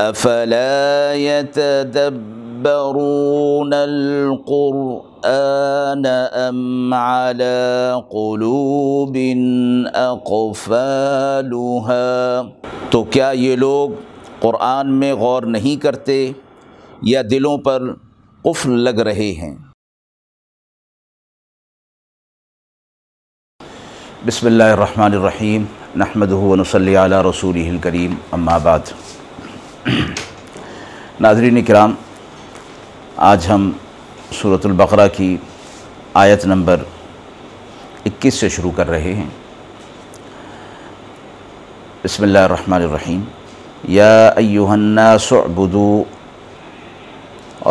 افلا يتدبرون القرآن ام على قلوب اقفالها تو کیا یہ لوگ قرآن میں غور نہیں کرتے یا دلوں پر قفل لگ رہے ہیں؟ بسم اللہ الرحمن الرحیم نحمد ونصلی علی رسول الکریم، اما بعد۔ ناظرین کرام، آج ہم صورت البقرہ کی آیت نمبر اکیس سے شروع کر رہے ہیں۔ بسم اللہ الرحمن الرحیم۔ یا ایوہ الناس اعبدوا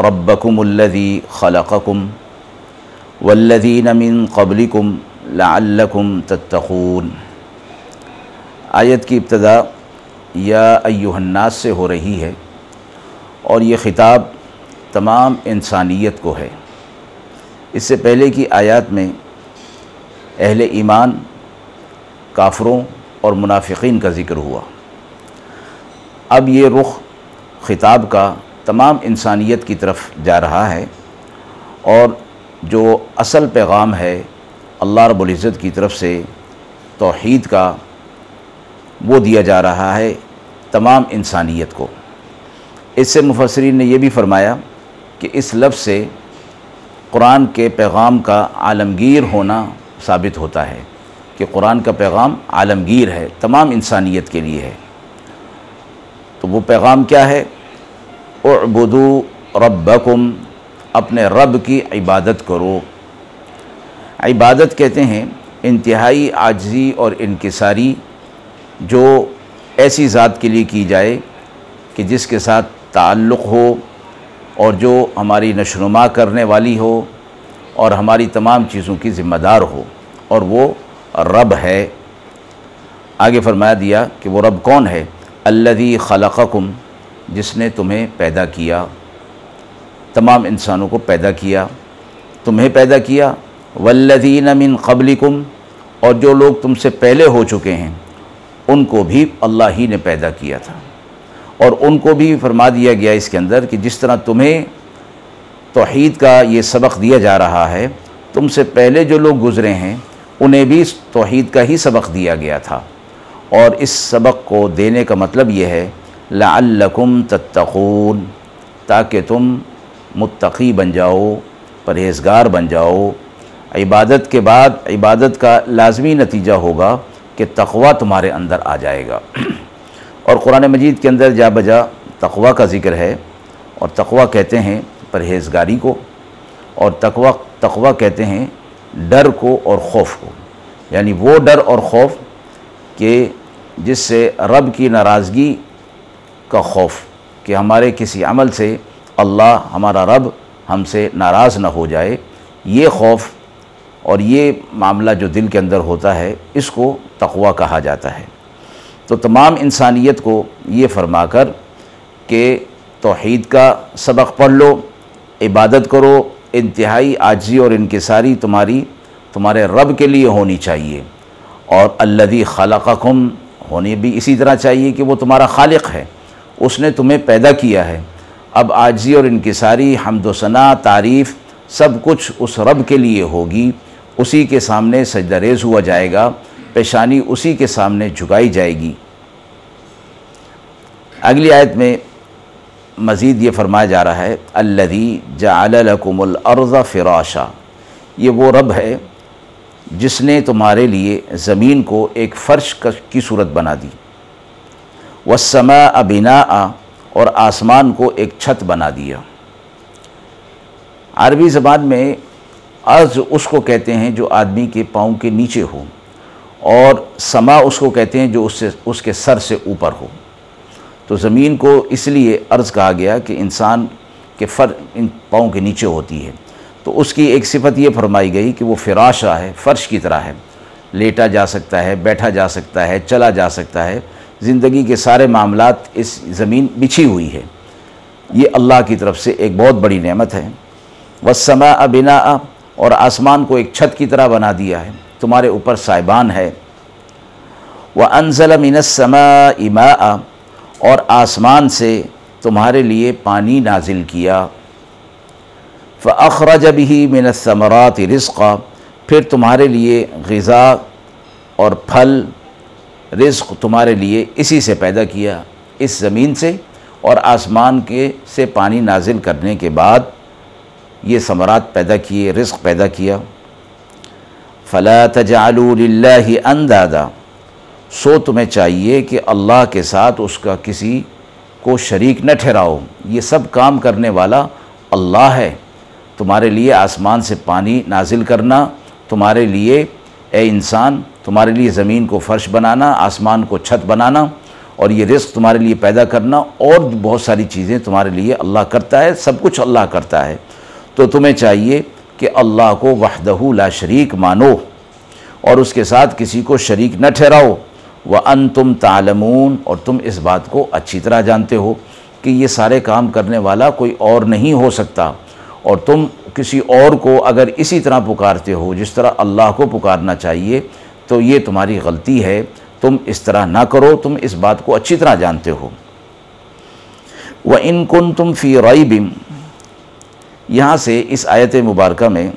ربکم الذی خلقکم والذین من قبلکم لعلکم تتقون۔ آیت کی ابتدا یا ایوہ الناس سے ہو رہی ہے اور یہ خطاب تمام انسانیت کو ہے۔ اس سے پہلے کی آیات میں اہل ایمان کافروں اور منافقین کا ذکر ہوا۔ اب یہ رخ خطاب کا تمام انسانیت کی طرف جا رہا ہے اور جو اصل پیغام ہے اللہ رب العزت کی طرف سے توحید کا وہ دیا جا رہا ہے تمام انسانیت کو۔ اس سے مفسرین نے یہ بھی فرمایا کہ اس لفظ سے قرآن کے پیغام کا عالمگیر ہونا ثابت ہوتا ہے کہ قرآن کا پیغام عالمگیر ہے، تمام انسانیت کے لیے ہے۔ تو وہ پیغام کیا ہے؟ اعبدو ربکم، اپنے رب کی عبادت کرو۔ عبادت کہتے ہیں انتہائی عاجزی اور انکساری جو ایسی ذات کے لیے کی جائے کہ جس کے ساتھ تعلق ہو اور جو ہماری نشنما کرنے والی ہو اور ہماری تمام چیزوں کی ذمہ دار ہو اور وہ رب ہے۔ آگے فرمایا دیا کہ وہ رب کون ہے؟ الذی خلقکم، جس نے تمہیں پیدا کیا۔ تمام انسانوں کو پیدا کیا۔ تمہیں پیدا کیا۔ والذین من قبلکم، اور جو لوگ تم سے پہلے ہو چکے ہیں۔ ان کو بھی اللہ ہی نے پیدا کیا تھا۔ اور ان کو بھی فرما دیا گیا اس کے اندر کہ جس طرح تمہیں توحید کا یہ سبق دیا جا رہا ہے، تم سے پہلے جو لوگ گزرے ہیں، انہیں بھی توحید کا ہی سبق دیا گیا تھا۔ اور اس سبق کو دینے کا مطلب یہ ہے، لعلکم تتقون، تاکہ تم متقی بن جاؤ، پرہیزگار بن جاؤ۔ عبادت کے بعد عبادت کا لازمی نتیجہ ہوگا۔ کہ تقوی تمہارے اندر آ جائے گا۔ اور قرآن مجید کے اندر جا بجا تقوی کا ذکر ہے اور تقوی کہتے ہیں پرہیزگاری کو، اور تقوی تقوی کہتے ہیں ڈر کو اور خوف کو۔ یعنی وہ ڈر اور خوف کہ جس سے رب کی ناراضگی کا خوف، کہ ہمارے کسی عمل سے اللہ، ہمارا رب ہم سے ناراض نہ ہو جائے، یہ خوف اور یہ معاملہ جو دل کے اندر ہوتا ہے، اس کو تقوی کہا جاتا ہے۔ تو تمام انسانیت کو یہ فرما کر کہ توحید کا سبق پڑھ لو، عبادت کرو، انتہائی عاجزی اور انکساری تمہاری، تمہارے رب کے لیے ہونی چاہیے۔ اور الذی خلقکم ہونے بھی اسی طرح چاہیے کہ وہ تمہارا خالق ہے۔ اس نے تمہیں پیدا کیا ہے۔ اب عاجزی اور انکساری، حمد و ثناء تعریف، سب کچھ اس رب کے لیے ہوگی۔ اسی کے سامنے سجدہ ریز ہوا جائے گا، پیشانی اسی کے سامنے جھکائی جائے گی۔ اگلی آیت میں مزید یہ فرمایا جا رہا ہے، الذی جعل لکم الارض فراشا۔ یہ وہ رب ہے جس نے تمہارے لیے زمین کو ایک فرش کی صورت بنا دی۔ والسماء بناء اور آسمان کو ایک چھت بنا دیا۔ عربی زبان میں عرض اس کو کہتے ہیں جو آدمی کے پاؤں کے نیچے ہو اور سما اس کو کہتے ہیں جو اس سے اس کے سر سے اوپر ہو۔ تو زمین کو اس لیے عرض کہا گیا کہ انسان کے فر ان پاؤں کے نیچے ہوتی ہے۔ تو اس کی ایک صفت یہ فرمائی گئی کہ وہ فراشہ ہے، فرش کی طرح ہے۔ لیٹا جا سکتا ہے، بیٹھا جا سکتا ہے، چلا جا سکتا ہے۔ زندگی کے سارے معاملات اس زمین بچھی ہوئی ہے۔ یہ اللہ کی طرف سے ایک بہت بڑی نعمت ہے۔ وسما بنا اور آسمان کو ایک چھت کی طرح بنا دیا ہے۔ تمہارے اوپر صاحبان ہے۔ وہ انزل من السماء ماء، اور آسمان سے تمہارے لیے پانی نازل کیا۔ فخرج بھی من الثمرات رزقا، پھر تمہارے لیے غذا اور پھل رزق تمہارے لیے اسی سے پیدا کیا۔ اس زمین سے اور آسمان کے سے پانی نازل کرنے کے بعد یہ ثمرات پیدا کیے، رزق پیدا کیا۔ فلا تجعلوا للہ اندادا سو تمہیں چاہیے کہ اللہ کے ساتھ اس کا کسی کو شریک نہ ٹھہراؤ۔ یہ سب کام کرنے والا اللہ ہے۔ تمہارے لیے آسمان سے پانی نازل کرنا، تمہارے لیے اے انسان، تمہارے لیے زمین کو فرش بنانا، آسمان کو چھت بنانا، اور یہ رزق تمہارے لیے پیدا کرنا، اور بہت ساری چیزیں تمہارے لیے اللہ کرتا ہے، سب کچھ اللہ کرتا ہے۔ تو تمہیں چاہیے کہ اللہ کو وحدہ لا شریک مانو اور اس کے ساتھ کسی کو شریک نہ ٹھہراؤ۔ وہ ان تم تعلمون اور تم اس بات کو اچھی طرح جانتے ہو کہ یہ سارے کام کرنے والا کوئی اور نہیں ہو سکتا۔ اور تم کسی اور کو اگر اسی طرح پکارتے ہو جس طرح اللہ کو پکارنا چاہیے، تو یہ تمہاری غلطی ہے۔ تم اس طرح نہ کرو، تم اس بات کو اچھی طرح جانتے ہو۔ وہ ان کن تم فی رائبم یہاں سے اس آیت مبارکہ میں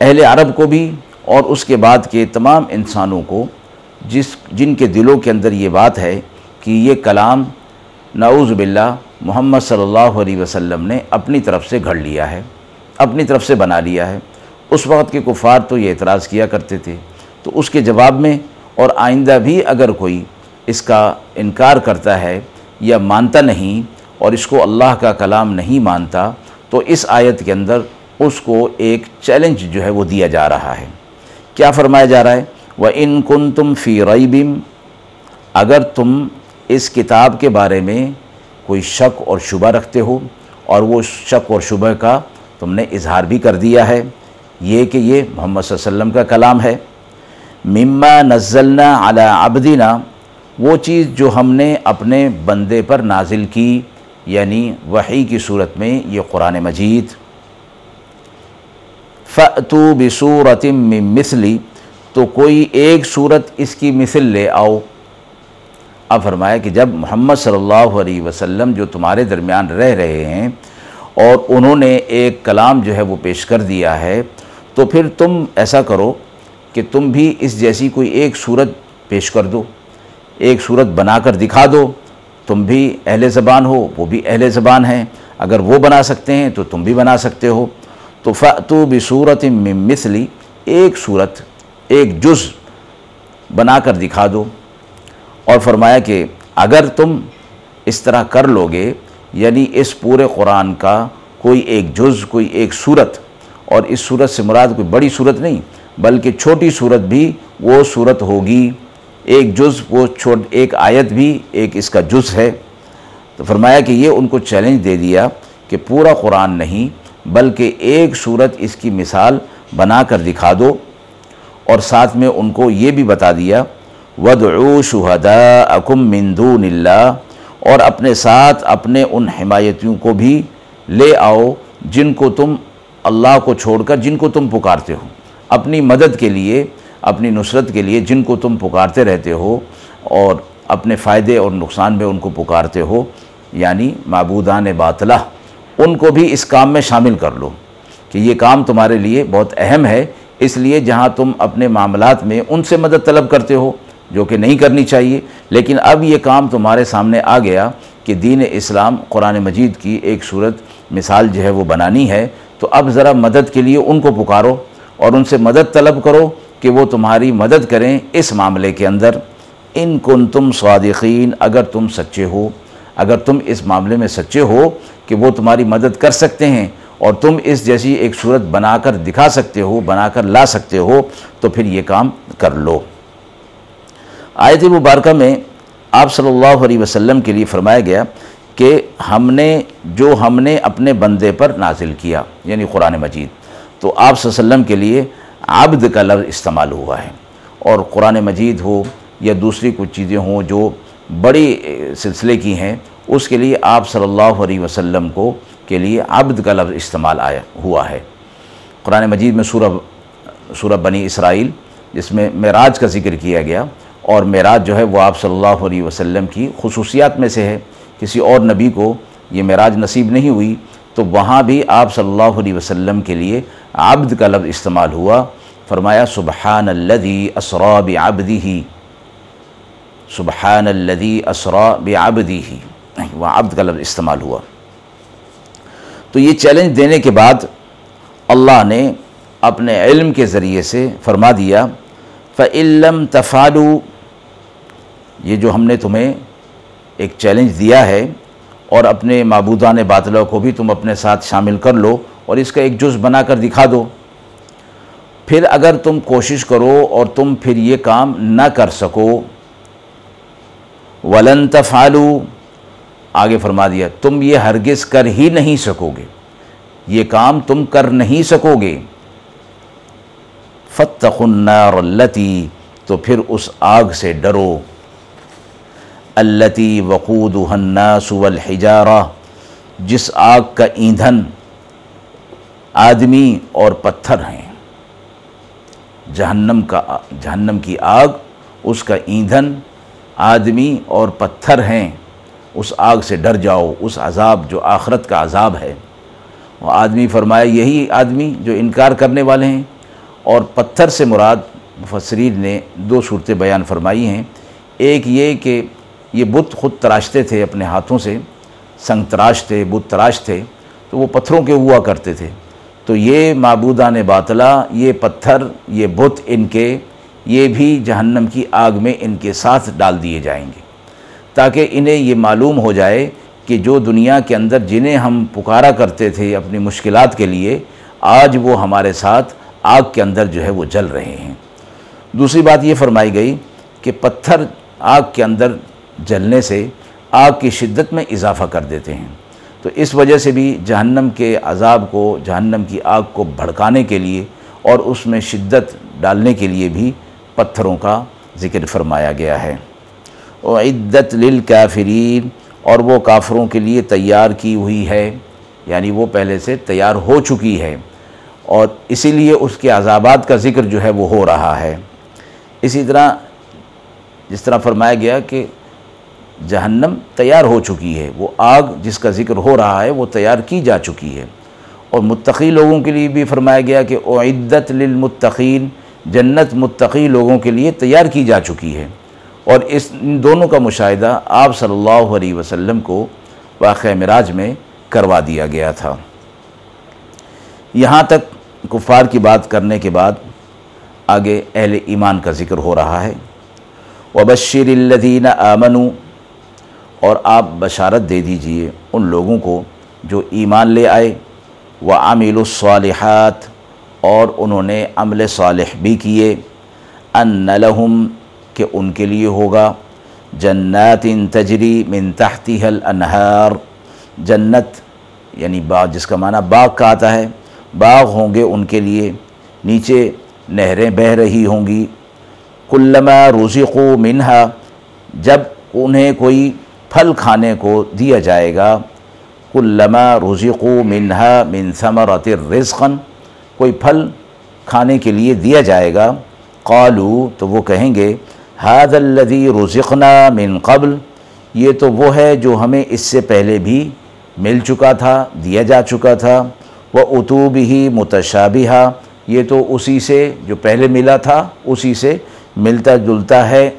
اہل عرب کو بھی اور اس کے بعد کے تمام انسانوں کو جس جن کے دلوں کے اندر یہ بات ہے کہ یہ کلام نعوذ باللہ محمد صلی اللہ علیہ وسلم نے اپنی طرف سے گھڑ لیا ہے، اپنی طرف سے بنا لیا ہے۔ اس وقت کے کفار تو یہ اعتراض کیا کرتے تھے۔ تو اس کے جواب میں اور آئندہ بھی اگر کوئی اس کا انکار کرتا ہے یا مانتا نہیں اور اس کو اللہ کا کلام نہیں مانتا، تو اس آیت کے اندر اس کو ایک چیلنج جو ہے وہ دیا جا رہا ہے۔ کیا فرمایا جا رہا ہے؟ وہ ان کن تم فی رعیبم اگر تم اس کتاب کے بارے میں کوئی شک اور شبہ رکھتے ہو اور وہ شک اور شبہ کا تم نے اظہار بھی کر دیا ہے، یہ کہ یہ محمد صلی اللہ علیہ وسلم کا کلام ہے۔ مما نزلنا علی عبدنا، وہ چیز جو ہم نے اپنے بندے پر نازل کی یعنی وحی کی صورت میں یہ قرآن مجید۔ فَأْتُوا بِسُورَةٍ مِّن مِثْلِ تو کوئی ایک صورت اس کی مثل لے آؤ۔ اب فرمایا کہ جب محمد صلی اللہ علیہ وسلم جو تمہارے درمیان رہ رہے ہیں اور انہوں نے ایک کلام جو ہے وہ پیش کر دیا ہے، تو پھر تم ایسا کرو کہ تم بھی اس جیسی کوئی ایک صورت پیش کر دو، ایک صورت بنا کر دکھا دو۔ تم بھی اہل زبان ہو، وہ بھی اہل زبان ہیں۔ اگر وہ بنا سکتے ہیں تو تم بھی بنا سکتے ہو۔ تو فَأْتُوا بِسُورَةٍ مِّن مِثْلِ ایک صورت، ایک جز بنا کر دکھا دو۔ اور فرمایا کہ اگر تم اس طرح کر لوگے یعنی اس پورے قرآن کا کوئی ایک جز، کوئی ایک صورت، اور اس صورت سے مراد کوئی بڑی صورت نہیں، بلکہ چھوٹی صورت بھی وہ صورت ہوگی۔ ایک جز، وہ چھوٹ، ایک آیت بھی ایک اس کا جز ہے۔ تو فرمایا کہ یہ ان کو چیلنج دے دیا کہ پورا قرآن نہیں، بلکہ ایک صورت اس کی مثال بنا کر دکھا دو۔ اور ساتھ میں ان کو یہ بھی بتا دیا، وَدْعُوا شُهَدَاءَكُمْ مِن دُونِ اللَّهِ۔ اور اپنے ساتھ اپنے ان حمایتیوں کو بھی لے آؤ جن کو تم اللہ کو چھوڑ کر، جن کو تم پکارتے ہو۔ اپنی مدد کے لیے اپنی نصرت کے لیے جن کو تم پکارتے رہتے ہو اور اپنے فائدے اور نقصان میں ان کو پکارتے ہو یعنی معبودان باطلہ، ان کو بھی اس کام میں شامل کر لو کہ یہ کام تمہارے لیے بہت اہم ہے۔ اس لیے جہاں تم اپنے معاملات میں ان سے مدد طلب کرتے ہو، جو کہ نہیں کرنی چاہیے، لیکن اب یہ کام تمہارے سامنے آ گیا کہ دین اسلام قرآن مجید کی ایک صورت، مثال جو ہے وہ بنانی ہے۔ تو اب ذرا مدد کے لیے ان کو پکارو اور ان سے مدد طلب کرو۔ کہ وہ تمہاری مدد کریں اس معاملے کے اندر۔ ان کن تم صادقین، اگر تم سچے ہو، اگر تم اس معاملے میں سچے ہو کہ وہ تمہاری مدد کر سکتے ہیں اور تم اس جیسی ایک صورت بنا کر دکھا سکتے ہو، بنا کر لا سکتے ہو، تو پھر یہ کام کر لو۔ آیت مبارکہ میں آپ صلی اللہ علیہ وسلم کے لیے فرمایا گیا کہ ہم نے، جو ہم نے اپنے بندے پر نازل کیا یعنی قرآن مجید، تو آپ صلی اللہ علیہ وسلم کے لیے عبد کا لفظ استعمال ہوا ہے۔ اور قرآن مجید ہو یا دوسری کچھ چیزیں ہوں جو بڑی سلسلے کی ہیں، اس کے لیے آپ صلی اللہ علیہ وسلم کو کے لیے عبد کا لفظ استعمال آیا، ہوا ہے۔ قرآن مجید میں سورہ سورہ بنی اسرائیل، جس میں معراج کا ذکر کیا گیا۔ اور معراج جو ہے وہ آپ صلی اللہ علیہ وسلم کی خصوصیات میں سے ہے۔ کسی اور نبی کو یہ معراج نصیب نہیں ہوئی تو وہاں بھی آپ صلی اللہ علیہ وسلم کے لیے عبد کا لفظ استعمال ہوا۔ فرمایا سبحان الذي اسرا بعبده سبحان الذي اسرا بعبده وہ عبد کا لفظ استعمال ہوا۔ تو یہ چیلنج دینے کے بعد اللہ نے اپنے علم کے ذریعے سے فرما دیا فعلم تفالو یہ جو ہم نے تمہیں ایک چیلنج دیا ہے اور اپنے معبودان باطلہ کو بھی تم اپنے ساتھ شامل کر لو اور اس کا ایک جز بنا کر دکھا دو۔ پھر اگر تم کوشش کرو اور تم پھر یہ کام نہ کر سکو۔ ولن تفالو آگے فرما دیا، تم یہ ہرگز کر ہی نہیں سکو گے یہ کام تم کر نہیں سکو گے فتق النار التی تو پھر اس آگ سے ڈرو۔ التی وقود الناس والحجارہ جس آگ کا ایندھن آدمی اور پتھر ہیں۔ جہنم کا، جہنم کی آگ، اس کا ایندھن آدمی اور پتھر ہیں۔ اس آگ سے ڈر جاؤ، اس عذاب جو آخرت کا عذاب ہے۔ وہ آدمی فرمایا، یہی آدمی جو انکار کرنے والے ہیں۔ اور پتھر سے مراد مفسرین نے دو صورتیں بیان فرمائی ہیں۔ ایک یہ کہ یہ بت خود تراشتے تھے اپنے ہاتھوں سے، سنگ تراش تھے، بت تراش تھے، تو وہ پتھروں کے ہوا کرتے تھے۔ تو یہ معبودان باطلا یہ پتھر، یہ بت ان کے، یہ بھی جہنم کی آگ میں ان کے ساتھ ڈال دیے جائیں گے۔ تاکہ انہیں یہ معلوم ہو جائے کہ جو دنیا کے اندر جنہیں ہم پکارا کرتے تھے اپنی مشکلات کے لیے، آج وہ ہمارے ساتھ آگ کے اندر جو ہے وہ جل رہے ہیں۔ دوسری بات یہ فرمائی گئی کہ پتھر آگ کے اندر جلنے سے آگ کی شدت میں اضافہ کر دیتے ہیں۔ تو اس وجہ سے بھی جہنم کے عذاب کو، جہنم کی آگ کو بھڑکانے کے لیے اور اس میں شدت ڈالنے کے لیے بھی پتھروں کا ذکر فرمایا گیا ہے۔ او عدت للکافرین اور وہ کافروں کے لیے تیار کی ہوئی ہے یعنی وہ پہلے سے تیار ہو چکی ہے۔ اور اسی لیے اس کے عذابات کا ذکر جو ہے وہ ہو رہا ہے۔ اسی طرح جس طرح فرمایا گیا کہ جہنم تیار ہو چکی ہے۔ وہ آگ جس کا ذکر ہو رہا ہے، وہ تیار کی جا چکی ہے۔ اور متقی لوگوں کے لیے بھی فرمایا گیا کہ اعدت للمتقین، جنت متقی لوگوں کے لیے تیار کی جا چکی ہے۔ اور اس ان دونوں کا مشاہدہ آپ صلی اللہ علیہ وسلم کو واقعہ مراج میں کروا دیا گیا تھا۔ یہاں تک کفار کی بات کرنے کے بعد آگے اہل ایمان کا ذکر ہو رہا ہے۔ وبشر الذین آمنوا اور آپ بشارت دے دیجیے ان لوگوں کو جو ایمان لے آئے وہ عامل الصالحات، اور انہوں نے عمل صالح بھی کیے۔ ان لہم کہ ان کے لیے ہوگا۔ جنات تجری من تحتها الانہار جنت یعنی باغ، جس کا معنی باغ کا آتا ہے، باغ ہوں گے ان کے لیے۔ نیچے نہریں بہہ رہی ہوں گی۔ کلما رزقو منہا جب انہیں کوئی پھل کھانے کو دیا جائے گا۔ کلما رزقو منہا من ثمرت رزقن کوئی پھل کھانے کے لیے دیا جائے گا۔ قالو تو وہ کہیں گے حاد الذي رزقنا من قبل یہ تو وہ ہے جو ہمیں اس سے پہلے بھی مل چکا تھا، دیا جا چکا تھا۔ وہ اتوب ہی متشابہ یہ تو اسی سے جو پہلے ملا تھا، اسی سے ملتا جلتا ہے۔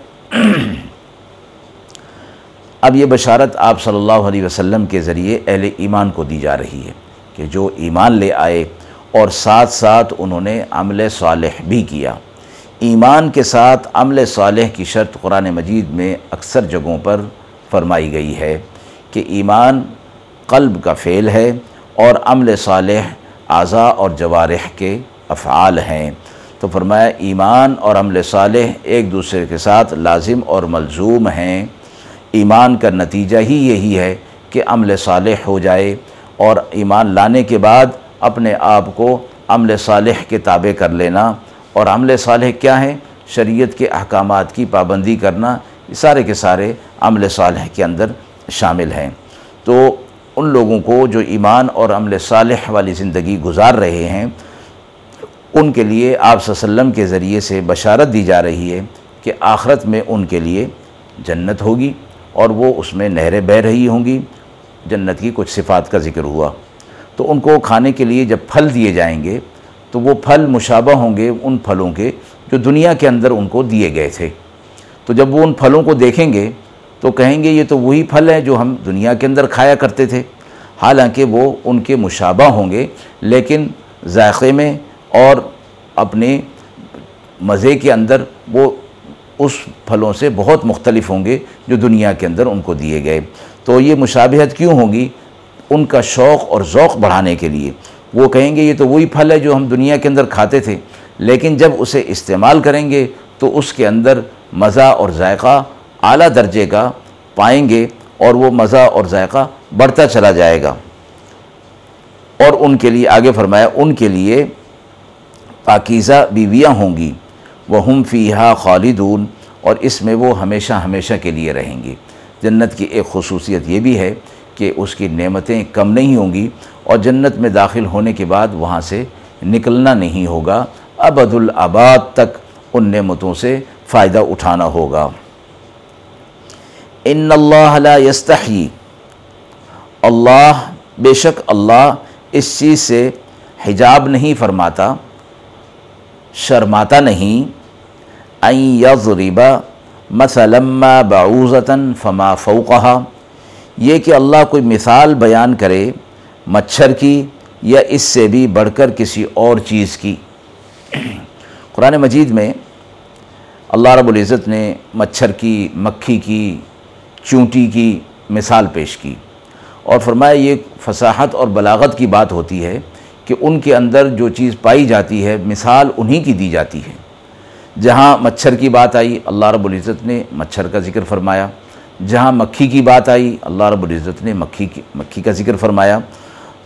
اب یہ بشارت آپ صلی اللہ علیہ وسلم کے ذریعے اہل ایمان کو دی جا رہی ہے کہ جو ایمان لے آئے اور ساتھ ساتھ انہوں نے عمل صالح بھی کیا۔ ایمان کے ساتھ عمل صالح کی شرط قرآن مجید میں اکثر جگہوں پر فرمائی گئی ہے کہ ایمان قلب کا فعل ہے اور عمل صالح اعضاء اور جوارح کے افعال ہیں۔ تو فرمایا، ایمان اور عمل صالح ایک دوسرے کے ساتھ لازم اور ملزوم ہیں۔ ایمان کا نتیجہ ہی یہی ہے کہ عمل صالح ہو جائے اور ایمان لانے کے بعد اپنے آپ کو عمل صالح کے تابع کر لینا۔ اور عمل صالح کیا ہیں؟ شریعت کے احکامات کی پابندی کرنا۔ سارے کے سارے عمل صالح کے اندر شامل ہیں۔ تو ان لوگوں کو جو ایمان اور عمل صالح والی زندگی گزار رہے ہیں، ان کے لیے آپ صلی اللہ علیہ وسلم کے ذریعے سے بشارت دی جا رہی ہے کہ آخرت میں ان کے لیے جنت ہوگی۔ اور وہ اس میں نہریں بہ رہی ہوں گی۔ جنت کی کچھ صفات کا ذکر ہوا۔ تو ان کو کھانے کے لیے جب پھل دیے جائیں گے، تو وہ پھل مشابہ ہوں گے ان پھلوں کے جو دنیا کے اندر ان کو دیے گئے تھے۔ تو جب وہ ان پھلوں کو دیکھیں گے، تو کہیں گے یہ تو وہی پھل ہیں جو ہم دنیا کے اندر کھایا کرتے تھے۔ حالانکہ وہ ان کے مشابہ ہوں گے، لیکن ذائقے میں اور اپنے مزے کے اندر وہ اس پھلوں سے بہت مختلف ہوں گے جو دنیا کے اندر ان کو دیے گئے۔ تو یہ مشابہت کیوں ہوگی؟ ان کا شوق اور ذوق بڑھانے کے لیے۔ وہ کہیں گے یہ تو وہی پھل ہے جو ہم دنیا کے اندر کھاتے تھے، لیکن جب اسے استعمال کریں گے تو اس کے اندر مزہ اور ذائقہ اعلیٰ درجے کا پائیں گے اور وہ مزہ اور ذائقہ بڑھتا چلا جائے گا۔ اور ان کے لیے، آگے فرمایا، ان کے لیے پاکیزہ بیویاں ہوں گی۔ وہ ہم فیہا خالدون، اور اس میں وہ ہمیشہ ہمیشہ کے لیے رہیں گی۔ جنت کی ایک خصوصیت یہ بھی ہے کہ اس کی نعمتیں کم نہیں ہوں گی، اور جنت میں داخل ہونے کے بعد وہاں سے نکلنا نہیں ہوگا۔ ابد العباد تک ان نعمتوں سے فائدہ اٹھانا ہوگا۔ ان اللہ لا یستحی اللہ، بے شک اللہ اس چیز سے حجاب نہیں فرماتا۔ شرماتا نہیں۔ این یضرب مثلا ما بعوزتا فما فوقها۔ یہ کہ اللہ کوئی مثال بیان کرے مچھر کی یا اس سے بھی بڑھ کر کسی اور چیز کی۔ قرآن مجید میں اللہ رب العزت نے مچھر کی، مکھی کی، چونٹی کی مثال پیش کی۔ اور فرمایا یہ فصاحت اور بلاغت کی بات ہوتی ہے۔ کہ ان کے اندر جو چیز پائی جاتی ہے، مثال انہی کی دی جاتی ہے۔ جہاں مچھر کی بات آئی، اللہ رب العزت نے مچھر کا ذکر فرمایا۔ جہاں مکھی کی بات آئی، اللہ رب العزت نے مکھی کی مکھی کا ذکر فرمایا۔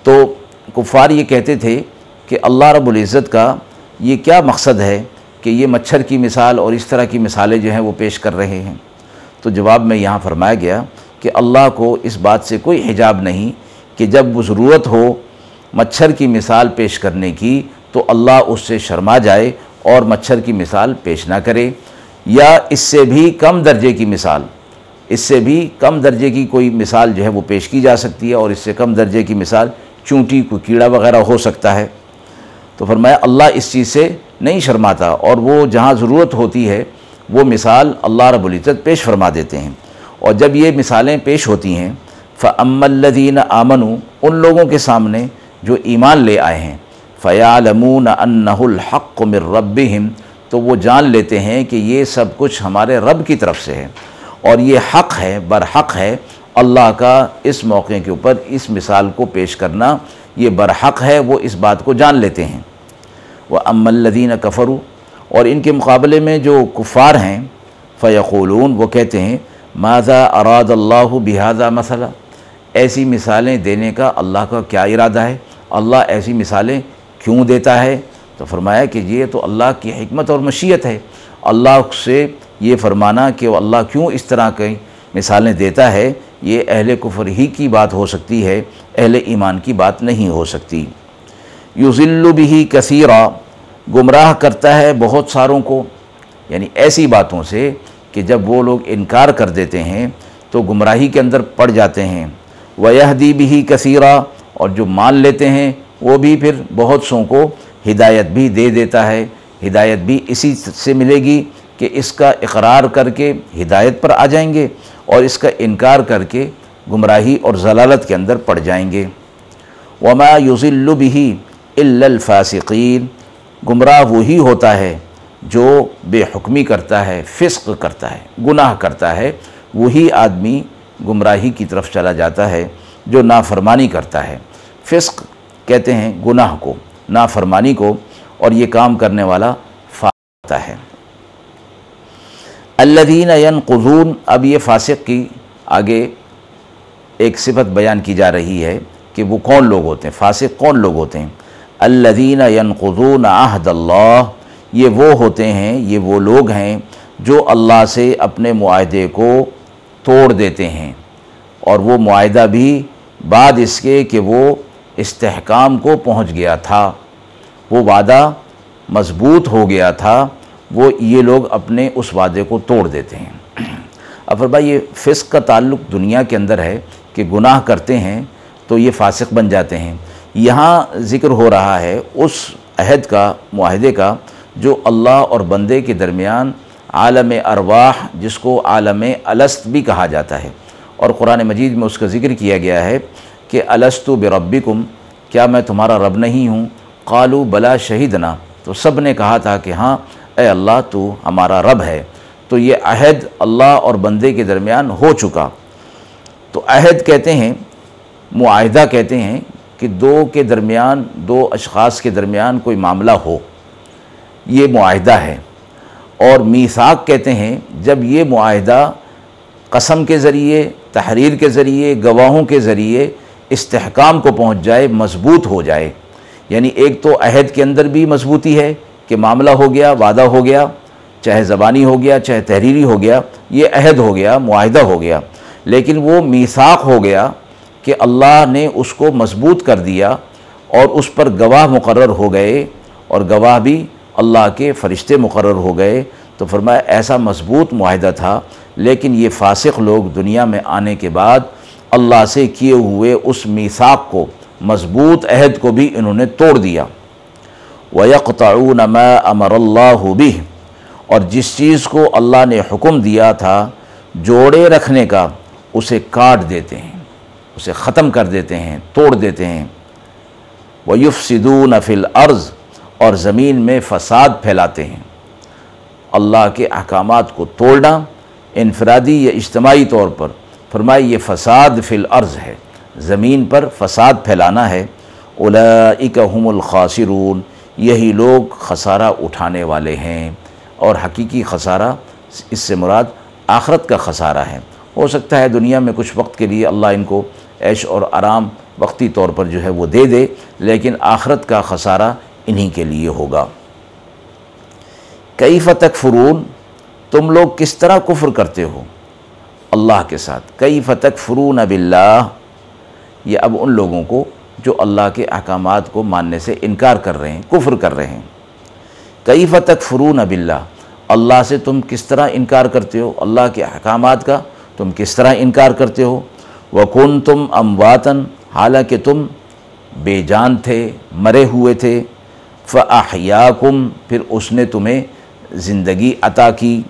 تو کفار یہ کہتے تھے کہ اللہ رب العزت کا یہ کیا مقصد ہے کہ یہ مچھر کی مثال اور اس طرح کی مثالیں جو ہیں وہ پیش کر رہے ہیں۔ تو جواب میں یہاں فرمایا گیا کہ اللہ کو اس بات سے کوئی حجاب نہیں کہ جب وہ ضرورت ہو مچھر کی مثال پیش کرنے کی تو اللہ اس سے شرما جائے اور مچھر کی مثال پیش نہ کرے یا اس سے بھی کم درجے کی مثال، اس سے بھی کم درجے کی کوئی مثال جو ہے وہ پیش کی جا سکتی ہے اور اس سے کم درجے کی مثال چونٹی کوئی کیڑا وغیرہ ہو سکتا ہے۔ تو فرمایا اللہ اس چیز سے نہیں شرماتا اور وہ جہاں ضرورت ہوتی ہے وہ مثال اللہ رب العزت پیش فرما دیتے ہیں۔ اور جب یہ مثالیں پیش ہوتی ہیں فعم الدین آمن ان لوگوں کے سامنے جو ایمان لے آئے ہیں۔ فیالمون انہ الحق من ربہم تو وہ جان لیتے ہیں کہ یہ سب کچھ ہمارے رب کی طرف سے ہے۔ اور یہ حق ہے، برحق ہے۔ اللہ کا اس موقع کے اوپر اس مثال کو پیش کرنا، یہ برحق ہے، وہ اس بات کو جان لیتے ہیں۔ وہ ام الدین کفرو اور ان کے مقابلے میں جو کفار ہیں فیقولون وہ کہتے ہیں، ماذا اراد اللہ بہذا مسئلہ ایسی مثالیں دینے کا اللہ کا کیا ارادہ ہے؟ اللہ ایسی مثالیں کیوں دیتا ہے؟ تو فرمایا کہ یہ تو اللہ کی حکمت اور مشیت ہے۔ اللہ سے یہ فرمانا کہ وہ اللہ کیوں اس طرح کی مثالیں دیتا ہے، یہ اہل کفر ہی کی بات ہو سکتی ہے، اہل ایمان کی بات نہیں ہو سکتی۔ یو بھی کثیرہ گمراہ کرتا ہے بہت ساروں کو۔ یعنی ایسی باتوں سے کہ جب وہ لوگ انکار کر دیتے ہیں تو گمراہی کے اندر پڑ جاتے ہیں۔ ویہدی بھی کثیرہ اور جو مان لیتے ہیں وہ بھی پھر بہت سوں کو ہدایت بھی دے دیتا ہے۔ ہدایت بھی اسی سے ملے گی کہ اس کا اقرار کر کے ہدایت پر آ جائیں گے اور اس کا انکار کر کے گمراہی اور ضلالت کے اندر پڑ جائیں گے۔ وما یوزل بھی الفاسقین گمراہ وہی ہوتا ہے جو بے حکمی کرتا ہے، فسق کرتا ہے، گناہ کرتا ہے۔ وہی آدمی گمراہی کی طرف چلا جاتا ہے۔ جو نافرمانی کرتا ہے۔ فسق کہتے ہیں گناہ کو، نافرمانی کو، اور یہ کام کرنے والا فاسق ہے۔ الدین ینقضون، اب یہ فاسق کی آگے ایک صفت بیان کی جا رہی ہے کہ وہ کون لوگ ہوتے ہیں، فاسق کون لوگ ہوتے ہیں؟ الدین ینقضون عہد اللہ، یہ وہ ہوتے ہیں، یہ وہ لوگ ہیں جو اللہ سے اپنے معاہدے کو توڑ دیتے ہیں، اور وہ معاہدہ بھی بعد اس کے کہ وہ استحکام کو پہنچ گیا تھا، وہ وعدہ مضبوط ہو گیا تھا، وہ یہ لوگ اپنے اس وعدے کو توڑ دیتے ہیں۔ اب بھائی یہ فسق کا تعلق دنیا کے اندر ہے کہ گناہ کرتے ہیں تو یہ فاسق بن جاتے ہیں۔ یہاں ذکر ہو رہا ہے اس عہد کا، معاہدے کا، جو اللہ اور بندے کے درمیان عالم ارواح، جس کو عالم الست بھی کہا جاتا ہے۔ اور قرآن مجید میں اس کا ذکر کیا گیا ہے کہ الستو بربکم، کیا میں تمہارا رب نہیں ہوں؟ قالو، بلا شہیدنا۔ تو سب نے کہا تھا کہ ہاں اے اللہ، تو ہمارا رب ہے۔ تو یہ عہد اللہ اور بندے کے درمیان ہو چکا۔ تو عہد کہتے ہیں، معاہدہ کہتے ہیں کہ دو کے درمیان، دو اشخاص کے درمیان کوئی معاملہ ہو۔ یہ معاہدہ ہے۔ اور میثاق کہتے ہیں، جب یہ معاہدہ قسم کے ذریعے تحریر کے ذریعے، گواہوں کے ذریعے استحکام کو پہنچ جائے، مضبوط ہو جائے۔ یعنی ایک تو عہد کے اندر بھی مضبوطی ہے کہ معاملہ ہو گیا، وعدہ ہو گیا، چاہے زبانی ہو گیا، چاہے تحریری ہو گیا، یہ عہد ہو گیا، معاہدہ ہو گیا۔ لیکن وہ میثاق ہو گیا کہ اللہ نے اس کو مضبوط کر دیا اور اس پر گواہ مقرر ہو گئے اور گواہ بھی اللہ کے فرشتے مقرر ہو گئے۔ تو فرمایا ایسا مضبوط معاہدہ تھا، لیکن یہ فاسق لوگ دنیا میں آنے کے بعد اللہ سے کیے ہوئے اس میثاق کو، مضبوط عہد کو بھی انہوں نے توڑ دیا۔ وَيَقْطَعُونَ مَا أَمَرَ اللَّهُ بِهِ۔ اور جس چیز کو اللہ نے حکم دیا تھا جوڑے رکھنے کا، اسے کاٹ دیتے ہیں، اسے ختم کر دیتے ہیں، توڑ دیتے ہیں۔ وَيُفْسِدُونَ فِي الْأَرْضِ اور زمین میں فساد پھیلاتے ہیں۔ اللہ کے احکامات کو توڑنا، انفرادی یا اجتماعی طور پر فرمائی یہ فساد فی الارض ہے، زمین پر فساد پھیلانا ہے۔ اولئک هم الخاسرون، یہی لوگ خسارہ اٹھانے والے ہیں۔ اور حقیقی خسارہ، اس سے مراد آخرت کا خسارہ ہے۔ ہو سکتا ہے دنیا میں کچھ وقت کے لیے اللہ ان کو عیش اور آرام وقتی طور پر جو ہے وہ دے دے، لیکن آخرت کا خسارہ انہی کے لیے ہوگا۔ کئی فتق فرون تم لوگ کس طرح کفر کرتے ہو؟ اللہ کے ساتھ۔ کئی فتق فرون اب اللہ یہ اب ان لوگوں کو جو اللہ کے احکامات کو ماننے سے انکار کر رہے ہیں، کفر کر رہے ہیں۔ کئی فتق فرون اب اللہ اللہ سے تم کس طرح انکار کرتے ہو؟ اللہ کے احکامات کا تم کس طرح انکار کرتے ہو؟ وکن تم امواتن حالانکہ تم بے جان تھے، مرے ہوئے تھے۔ فَأَحْيَاكُمْ، پھر اس نے تمہیں زندگی عطا کی۔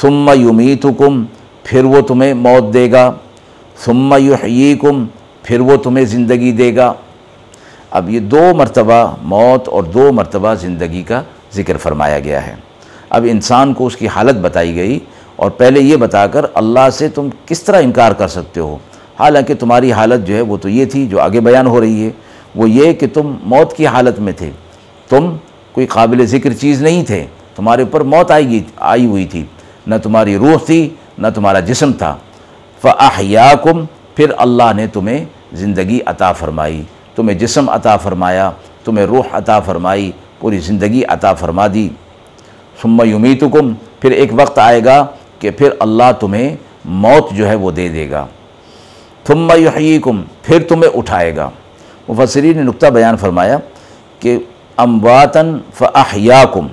ثم یمیتکم، پھر وہ تمہیں موت دے گا۔ ثم یحییکم، پھر وہ تمہیں زندگی دے گا۔ اب یہ دو مرتبہ موت اور دو مرتبہ زندگی کا ذکر فرمایا گیا ہے۔ اب انسان کو اس کی حالت بتائی گئی اور پہلے یہ بتا کر اللہ سے تم کس طرح انکار کر سکتے ہو۔ حالانکہ تمہاری حالت جو ہے وہ تو یہ تھی جو آگے بیان ہو رہی ہے۔ وہ یہ کہ تم موت کی حالت میں تھے۔ تم کوئی قابل ذکر چیز نہیں تھے۔ تمہارے اوپر موت آئی گئی آئی ہوئی تھی۔ نہ تمہاری روح تھی، نہ تمہارا جسم تھا۔ فَأَحْيَاكُمْ، پھر اللہ نے تمہیں زندگی عطا فرمائی۔ تمہیں جسم عطا فرمایا، تمہیں روح عطا فرمائی، پوری زندگی عطا فرما دی۔ ثم یمیتکم پھر ایک وقت آئے گا کہ پھر اللہ تمہیں موت جو ہے وہ دے دے گا۔ ثم یحییکم پھر تمہیں اٹھائے گا۔ مفسرین نے نقطہ بیان فرمایا کہ امواتن فاحیاکم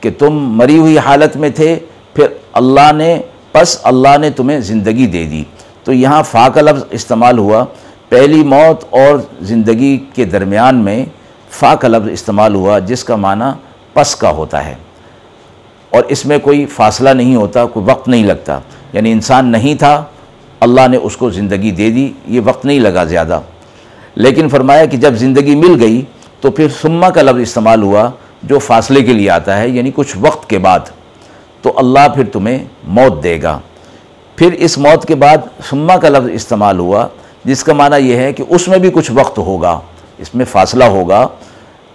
کہ تم مری ہوئی حالت میں تھے، پھر اللہ نے، پس اللہ نے تمہیں زندگی دے دی۔ تو یہاں فا کا لفظ استعمال ہوا۔ پہلی موت اور زندگی کے درمیان میں فا کا لفظ استعمال ہوا، جس کا معنی پس کا ہوتا ہے۔ اور اس میں کوئی فاصلہ نہیں ہوتا، کوئی وقت نہیں لگتا۔ یعنی انسان نہیں تھا، اللہ نے اس کو زندگی دے دی، یہ وقت نہیں لگا زیادہ۔ لیکن فرمایا کہ جب زندگی مل گئی تو پھر سما کا لفظ استعمال ہوا۔ جو فاصلے کے لیے آتا ہے یعنی کچھ وقت کے بعد، تو اللہ پھر تمہیں موت دے گا۔ پھر اس موت کے بعد سما کا لفظ استعمال ہوا، جس کا معنی یہ ہے کہ اس میں بھی کچھ وقت ہوگا، اس میں فاصلہ ہوگا۔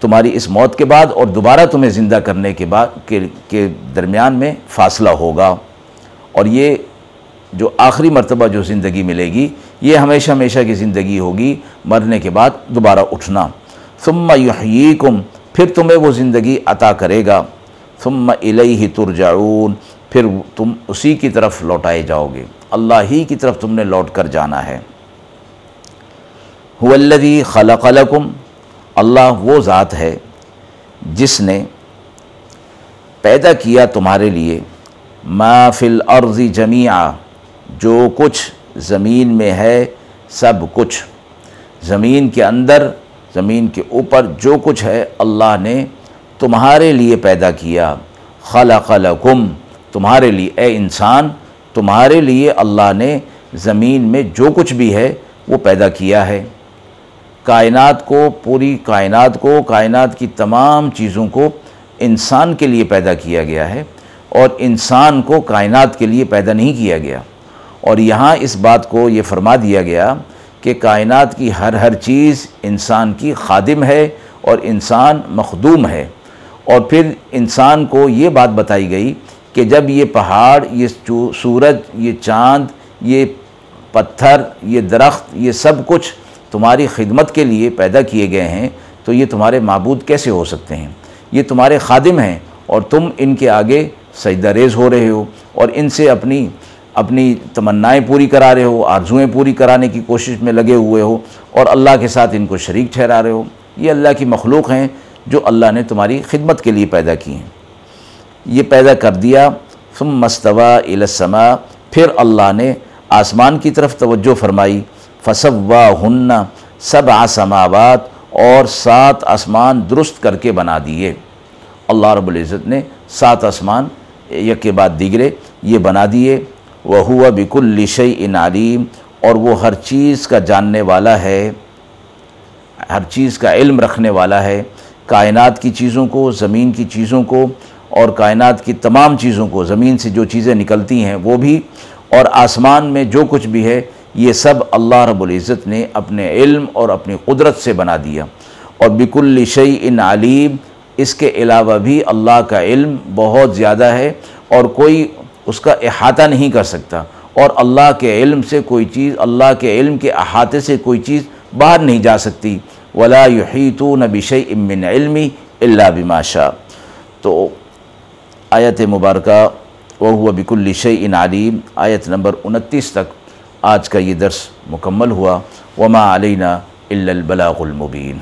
تمہاری اس موت کے بعد اور دوبارہ تمہیں زندہ کرنے کے بعد کے درمیان میں فاصلہ ہوگا۔ اور یہ جو آخری مرتبہ جو زندگی ملے گی، یہ ہمیشہ ہمیشہ کی زندگی ہوگی۔ مرنے کے بعد دوبارہ اٹھنا۔ ثم یحییکم پھر تمہیں وہ زندگی عطا کرے گا۔ ثم الیہ ترجعون، پھر تم اسی کی طرف لوٹائے جاؤ گے۔ اللہ ہی کی طرف تم نے لوٹ کر جانا ہے۔ الذی خلق لکم اللہ وہ ذات ہے جس نے پیدا کیا تمہارے لیے۔ ما فی الارض جمیعا جو کچھ زمین میں ہے، سب کچھ۔ زمین کے اندر زمین کے اوپر جو کچھ ہے اللہ نے تمہارے لیے پیدا کیا۔ خلق لکم، تمہارے لیے، اے انسان، تمہارے لیے اللہ نے زمین میں جو کچھ بھی ہے وہ پیدا کیا ہے۔ کائنات کو، پوری کائنات کو، کائنات کی تمام چیزوں کو انسان کے لیے پیدا کیا گیا ہے اور انسان کو کائنات کے لیے پیدا نہیں کیا گیا۔ اور یہاں اس بات کو یہ فرما دیا گیا کہ کائنات کی ہر ہر چیز انسان کی خادم ہے اور انسان مخدوم ہے۔ اور پھر انسان کو یہ بات بتائی گئی کہ جب یہ پہاڑ، یہ سورج، یہ چاند، یہ پتھر، یہ درخت، یہ سب کچھ تمہاری خدمت کے لیے پیدا کیے گئے ہیں، تو یہ تمہارے معبود کیسے ہو سکتے ہیں؟ یہ تمہارے خادم ہیں اور تم ان کے آگے سجدہ ریز ہو رہے ہو اور ان سے اپنی اپنی تمنائیں پوری کرا رہے ہو آرزویں پوری کرانے کی کوشش میں لگے ہوئے ہو اور اللہ کے ساتھ ان کو شریک ٹھہرا رہے ہو۔ یہ اللہ کی مخلوق ہیں جو اللہ نے تمہاری خدمت کے لیے پیدا کی ہیں۔ یہ پیدا کر دیا۔ ثم مستوا السما پھر اللہ نے آسمان کی طرف توجہ فرمائی۔ فصوا ہن سب آسماوات اور سات آسمان درست کر کے بنا دیے۔ اللہ رب العزت نے سات آسمان یک کے بعد دیگرے، یہ بنا دیے۔ وہ ہوا بک الشع علیم، اور وہ ہر چیز کا جاننے والا ہے، ہر چیز کا علم رکھنے والا ہے، کائنات کی چیزوں کو، زمین کی چیزوں کو، اور کائنات کی تمام چیزوں کو، زمین سے جو چیزیں نکلتی ہیں وہ بھی، اور آسمان میں جو کچھ بھی ہے، یہ سب اللہ رب العزت نے اپنے علم اور اپنی قدرت سے بنا دیا۔ اور بک الشع ان علیم، اس کے علاوہ بھی اللہ کا علم بہت زیادہ ہے، اور کوئی اس کا احاطہ نہیں کر سکتا اور اللہ کے علم سے کوئی چیز، اللہ کے علم کے احاطے سے کوئی چیز باہر نہیں جا سکتی۔ ولا يحيطون بشيء من علمی الا بما شاء۔ تو آیت مبارکہ وہ بک الشع علیم آیت نمبر انتیس تک آج کا یہ درس مکمل ہوا۔ وما علینا الا البلاغ المبین